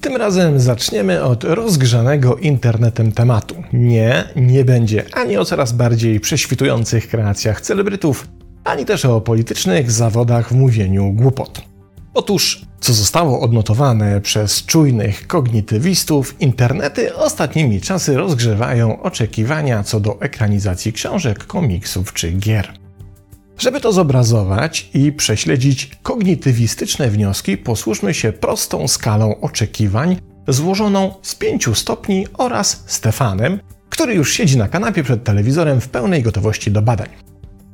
Tym razem zaczniemy od rozgrzanego internetem tematu. Nie, nie będzie ani o coraz bardziej prześwitujących kreacjach celebrytów, ani też o politycznych zawodach w mówieniu głupot. Otóż, co zostało odnotowane przez czujnych kognitywistów, internety ostatnimi czasy rozgrzewają oczekiwania co do ekranizacji książek, komiksów czy gier. Żeby to zobrazować i prześledzić kognitywistyczne wnioski, posłużmy się prostą skalą oczekiwań złożoną z pięciu stopni oraz Stefanem, który już siedzi na kanapie przed telewizorem w pełnej gotowości do badań.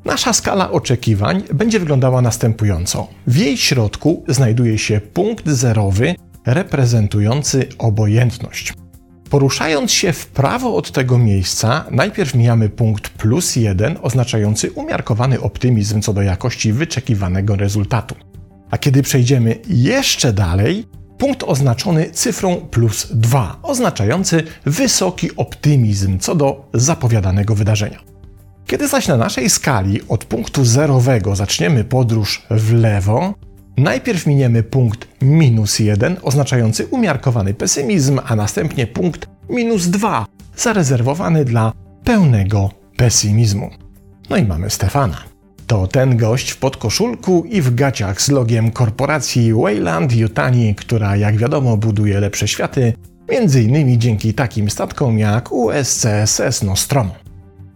Nasza skala oczekiwań będzie wyglądała następująco. W jej środku znajduje się punkt zerowy reprezentujący obojętność. Poruszając się w prawo od tego miejsca, najpierw mijamy punkt plus 1 oznaczający umiarkowany optymizm co do jakości wyczekiwanego rezultatu. A kiedy przejdziemy jeszcze dalej, punkt oznaczony cyfrą plus 2, oznaczający wysoki optymizm co do zapowiadanego wydarzenia. Kiedy zaś na naszej skali od punktu zerowego zaczniemy podróż w lewo, Najpierw miniemy punkt minus 1, oznaczający umiarkowany pesymizm, a następnie punkt minus 2, zarezerwowany dla pełnego pesymizmu. No i mamy Stefana. To ten gość w podkoszulku i w gaciach z logiem korporacji Wayland Yutani, która jak wiadomo buduje lepsze światy, między innymi dzięki takim statkom jak USCSS Nostromo.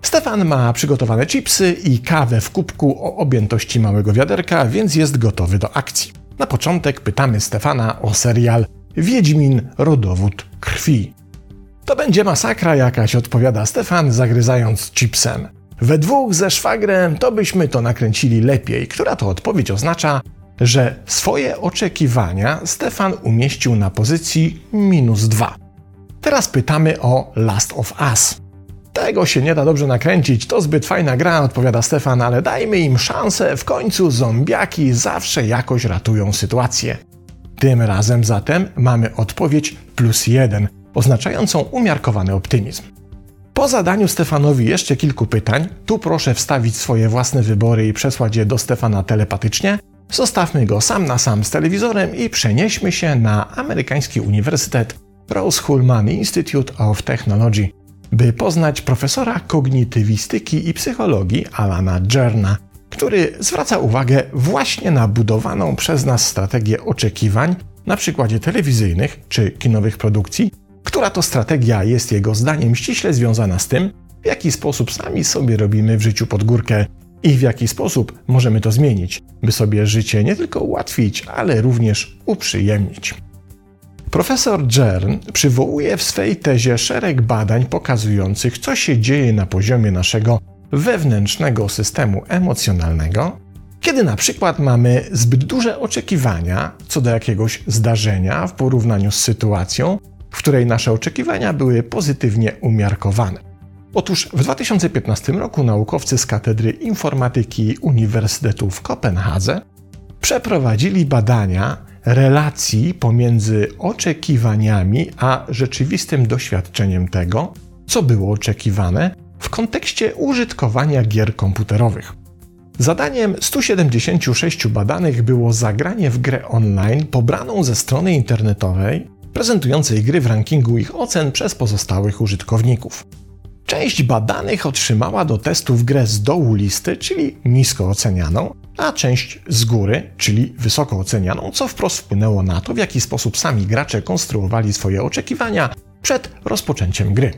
Stefan ma przygotowane chipsy i kawę w kubku o objętości małego wiaderka, więc jest gotowy do akcji. Na początek pytamy Stefana o serial Wiedźmin Rodowód Krwi. To będzie masakra jakaś, odpowiada Stefan, zagryzając chipsem. We dwóch ze szwagrem to byśmy to nakręcili lepiej, która to odpowiedź oznacza, że swoje oczekiwania Stefan umieścił na pozycji minus dwa. Teraz pytamy o Last of Us. Tego się nie da dobrze nakręcić, to zbyt fajna gra, odpowiada Stefan, ale dajmy im szansę, w końcu zombiaki zawsze jakoś ratują sytuację. Tym razem zatem mamy odpowiedź plus jeden, oznaczającą umiarkowany optymizm. Po zadaniu Stefanowi jeszcze kilku pytań, tu proszę wstawić swoje własne wybory i przesłać je do Stefana telepatycznie, zostawmy go sam na sam z telewizorem i przenieśmy się na amerykański uniwersytet. Rose Hulman Institute of Technology, by poznać profesora kognitywistyki i psychologii Alana Jerna, który zwraca uwagę właśnie na budowaną przez nas strategię oczekiwań na przykładzie telewizyjnych czy kinowych produkcji, która to strategia jest jego zdaniem ściśle związana z tym, w jaki sposób sami sobie robimy w życiu pod górkę i w jaki sposób możemy to zmienić, by sobie życie nie tylko ułatwić, ale również uprzyjemnić. Profesor Jern przywołuje w swej tezie szereg badań pokazujących, co się dzieje na poziomie naszego wewnętrznego systemu emocjonalnego, kiedy na przykład mamy zbyt duże oczekiwania co do jakiegoś zdarzenia w porównaniu z sytuacją, w której nasze oczekiwania były pozytywnie umiarkowane. Otóż w 2015 roku naukowcy z Katedry Informatyki Uniwersytetu w Kopenhadze przeprowadzili badania relacji pomiędzy oczekiwaniami a rzeczywistym doświadczeniem tego, co było oczekiwane w kontekście użytkowania gier komputerowych. Zadaniem 176 badanych było zagranie w grę online pobraną ze strony internetowej prezentującej gry w rankingu ich ocen przez pozostałych użytkowników. Część badanych otrzymała do testów grę z dołu listy, czyli nisko ocenianą, a część z góry, czyli wysoko ocenianą, co wprost wpłynęło na to, w jaki sposób sami gracze konstruowali swoje oczekiwania przed rozpoczęciem gry.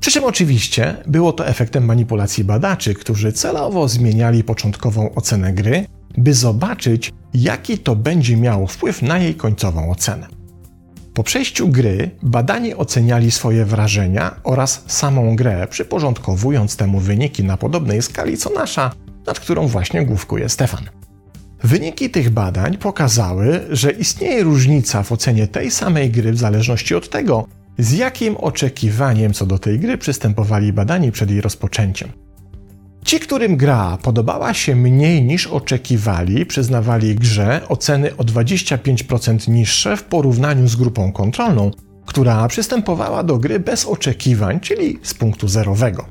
Przy czym oczywiście było to efektem manipulacji badaczy, którzy celowo zmieniali początkową ocenę gry, by zobaczyć, jaki to będzie miało wpływ na jej końcową ocenę. Po przejściu gry badani oceniali swoje wrażenia oraz samą grę, przyporządkowując temu wyniki na podobnej skali co nasza, nad którą właśnie główkuje Stefan. Wyniki tych badań pokazały, że istnieje różnica w ocenie tej samej gry w zależności od tego, z jakim oczekiwaniem co do tej gry przystępowali badani przed jej rozpoczęciem. Ci, którym gra podobała się mniej niż oczekiwali, przyznawali grze oceny o 25% niższe w porównaniu z grupą kontrolną, która przystępowała do gry bez oczekiwań, czyli z punktu zerowego.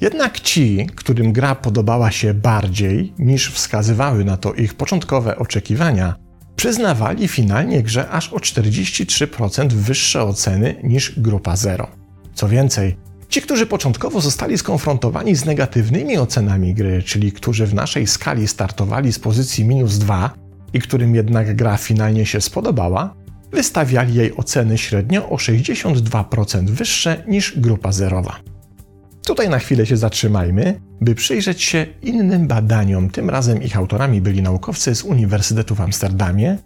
Jednak ci, którym gra podobała się bardziej niż wskazywały na to ich początkowe oczekiwania, przyznawali finalnie grze aż o 43% wyższe oceny niż grupa 0. Co więcej, ci, którzy początkowo zostali skonfrontowani z negatywnymi ocenami gry, czyli którzy w naszej skali startowali z pozycji minus 2 i którym jednak gra finalnie się spodobała, wystawiali jej oceny średnio o 62% wyższe niż grupa zerowa. Tutaj na chwilę się zatrzymajmy, by przyjrzeć się innym badaniom. Tym razem ich autorami byli naukowcy z Uniwersytetu w Amsterdamie,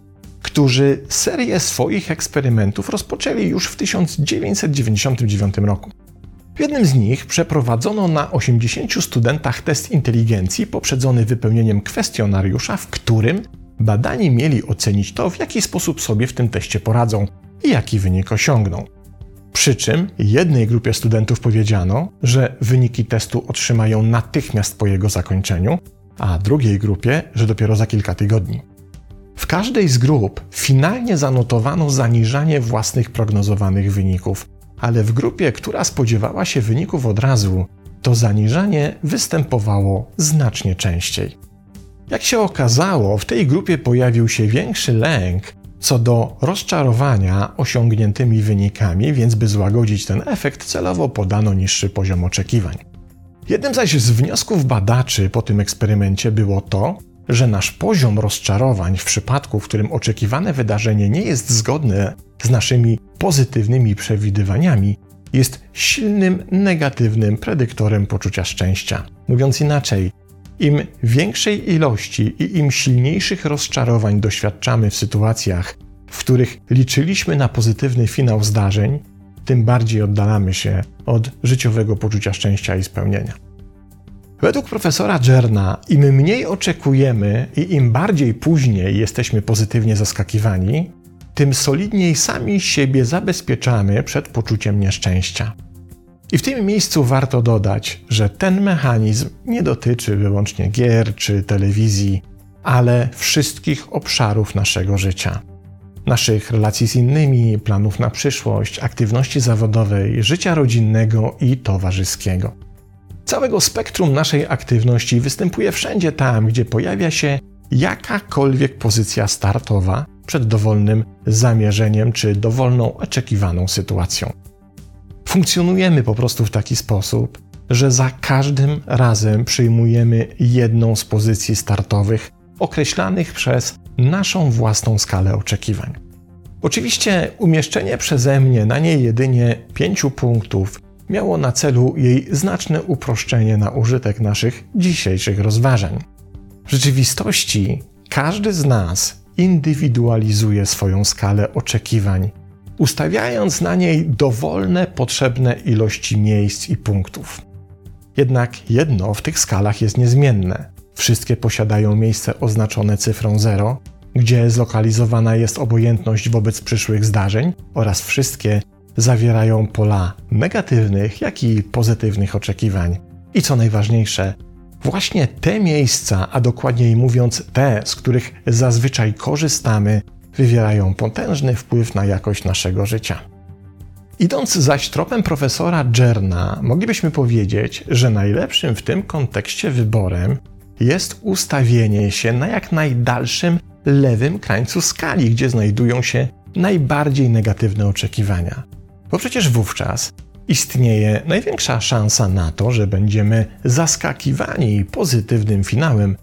którzy serię swoich eksperymentów rozpoczęli już w 1999 roku. W jednym z nich przeprowadzono na 80 studentach test inteligencji poprzedzony wypełnieniem kwestionariusza, w którym badani mieli ocenić to, w jaki sposób sobie w tym teście poradzą i jaki wynik osiągną. Przy czym jednej grupie studentów powiedziano, że wyniki testu otrzymają natychmiast po jego zakończeniu, a drugiej grupie, że dopiero za kilka tygodni. W każdej z grup finalnie zanotowano zaniżanie własnych prognozowanych wyników, ale w grupie, która spodziewała się wyników od razu, to zaniżanie występowało znacznie częściej. Jak się okazało, w tej grupie pojawił się większy lęk co do rozczarowania osiągniętymi wynikami, więc by złagodzić ten efekt, celowo podano niższy poziom oczekiwań. Jednym zaś z wniosków badaczy po tym eksperymencie było to, że nasz poziom rozczarowań w przypadku, w którym oczekiwane wydarzenie nie jest zgodne z naszymi pozytywnymi przewidywaniami, jest silnym negatywnym predyktorem poczucia szczęścia. Mówiąc inaczej, im większej ilości i im silniejszych rozczarowań doświadczamy w sytuacjach, w których liczyliśmy na pozytywny finał zdarzeń, tym bardziej oddalamy się od życiowego poczucia szczęścia i spełnienia. Według profesora Dżerna, im mniej oczekujemy i im bardziej później jesteśmy pozytywnie zaskakiwani, tym solidniej sami siebie zabezpieczamy przed poczuciem nieszczęścia. I w tym miejscu warto dodać, że ten mechanizm nie dotyczy wyłącznie gier czy telewizji, ale wszystkich obszarów naszego życia. Naszych relacji z innymi, planów na przyszłość, aktywności zawodowej, życia rodzinnego i towarzyskiego. Całego spektrum naszej aktywności występuje wszędzie tam, gdzie pojawia się jakakolwiek pozycja startowa przed dowolnym zamierzeniem czy dowolną oczekiwaną sytuacją. Funkcjonujemy po prostu w taki sposób, że za każdym razem przyjmujemy jedną z pozycji startowych określanych przez naszą własną skalę oczekiwań. Oczywiście umieszczenie przeze mnie na niej jedynie pięciu punktów miało na celu jej znaczne uproszczenie na użytek naszych dzisiejszych rozważań. W rzeczywistości każdy z nas indywidualizuje swoją skalę oczekiwań ustawiając na niej dowolne potrzebne ilości miejsc i punktów. Jednak jedno w tych skalach jest niezmienne. Wszystkie posiadają miejsce oznaczone cyfrą 0, gdzie zlokalizowana jest obojętność wobec przyszłych zdarzeń oraz wszystkie zawierają pola negatywnych, jak i pozytywnych oczekiwań. I co najważniejsze, właśnie te miejsca, a dokładniej mówiąc te, z których zazwyczaj korzystamy, wywierają potężny wpływ na jakość naszego życia. Idąc zaś tropem profesora Dżerna, moglibyśmy powiedzieć, że najlepszym w tym kontekście wyborem jest ustawienie się na jak najdalszym lewym krańcu skali, gdzie znajdują się najbardziej negatywne oczekiwania. Bo przecież wówczas istnieje największa szansa na to, że będziemy zaskakiwani pozytywnym finałem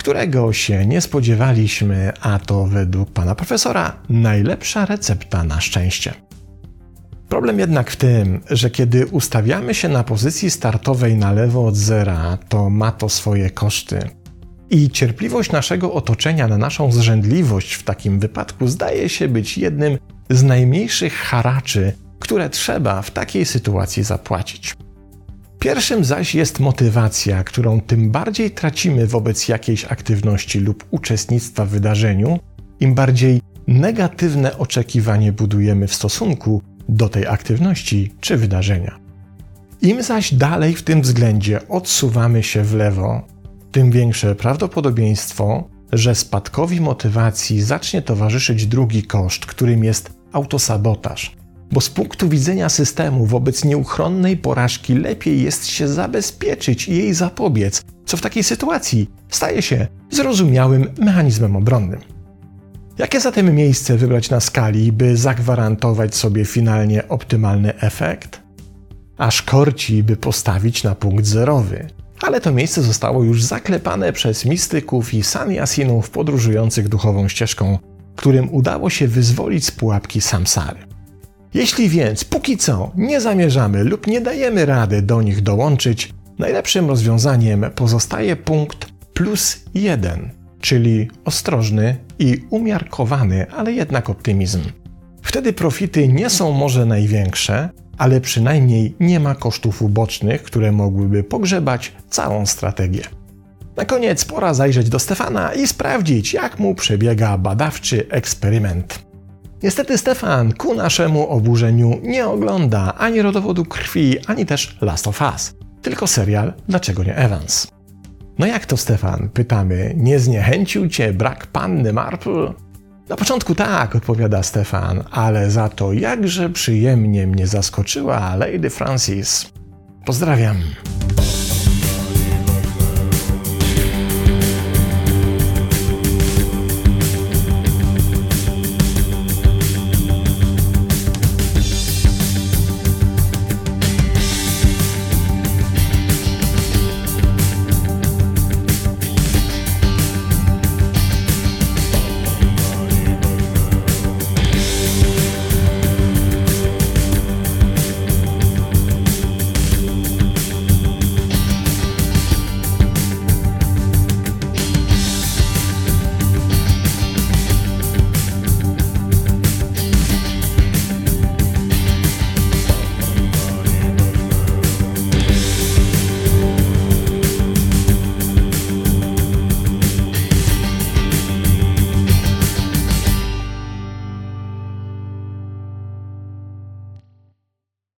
którego się nie spodziewaliśmy, a to według pana profesora najlepsza recepta na szczęście. Problem jednak w tym, że kiedy ustawiamy się na pozycji startowej na lewo od zera, to ma to swoje koszty. I cierpliwość naszego otoczenia na naszą zrzędliwość w takim wypadku zdaje się być jednym z najmniejszych haraczy, które trzeba w takiej sytuacji zapłacić. Pierwszym zaś jest motywacja, którą tym bardziej tracimy wobec jakiejś aktywności lub uczestnictwa w wydarzeniu, im bardziej negatywne oczekiwanie budujemy w stosunku do tej aktywności czy wydarzenia. Im zaś dalej w tym względzie odsuwamy się w lewo, tym większe prawdopodobieństwo, że spadkowi motywacji zacznie towarzyszyć drugi koszt, którym jest autosabotaż, bo z punktu widzenia systemu wobec nieuchronnej porażki lepiej jest się zabezpieczyć i jej zapobiec, co w takiej sytuacji staje się zrozumiałym mechanizmem obronnym. Jakie zatem miejsce wybrać na skali, by zagwarantować sobie finalnie optymalny efekt? Aż korci, by postawić na punkt zerowy. Ale to miejsce zostało już zaklepane przez mistyków i sanyasinów podróżujących duchową ścieżką, którym udało się wyzwolić z pułapki samsary. Jeśli więc póki co nie zamierzamy lub nie dajemy rady do nich dołączyć, najlepszym rozwiązaniem pozostaje punkt plus jeden, czyli ostrożny i umiarkowany, ale jednak optymizm. Wtedy profity nie są może największe, ale przynajmniej nie ma kosztów ubocznych, które mogłyby pogrzebać całą strategię. Na koniec pora zajrzeć do Stefana i sprawdzić, jak mu przebiega badawczy eksperyment. Niestety Stefan ku naszemu oburzeniu nie ogląda ani rodowodu krwi, ani też Last of Us, tylko serial Dlaczego nie Evans. No jak to Stefan? Pytamy, nie zniechęcił cię brak panny Marple? Na początku tak, odpowiada Stefan, ale za to jakże przyjemnie mnie zaskoczyła Lady Francis. Pozdrawiam.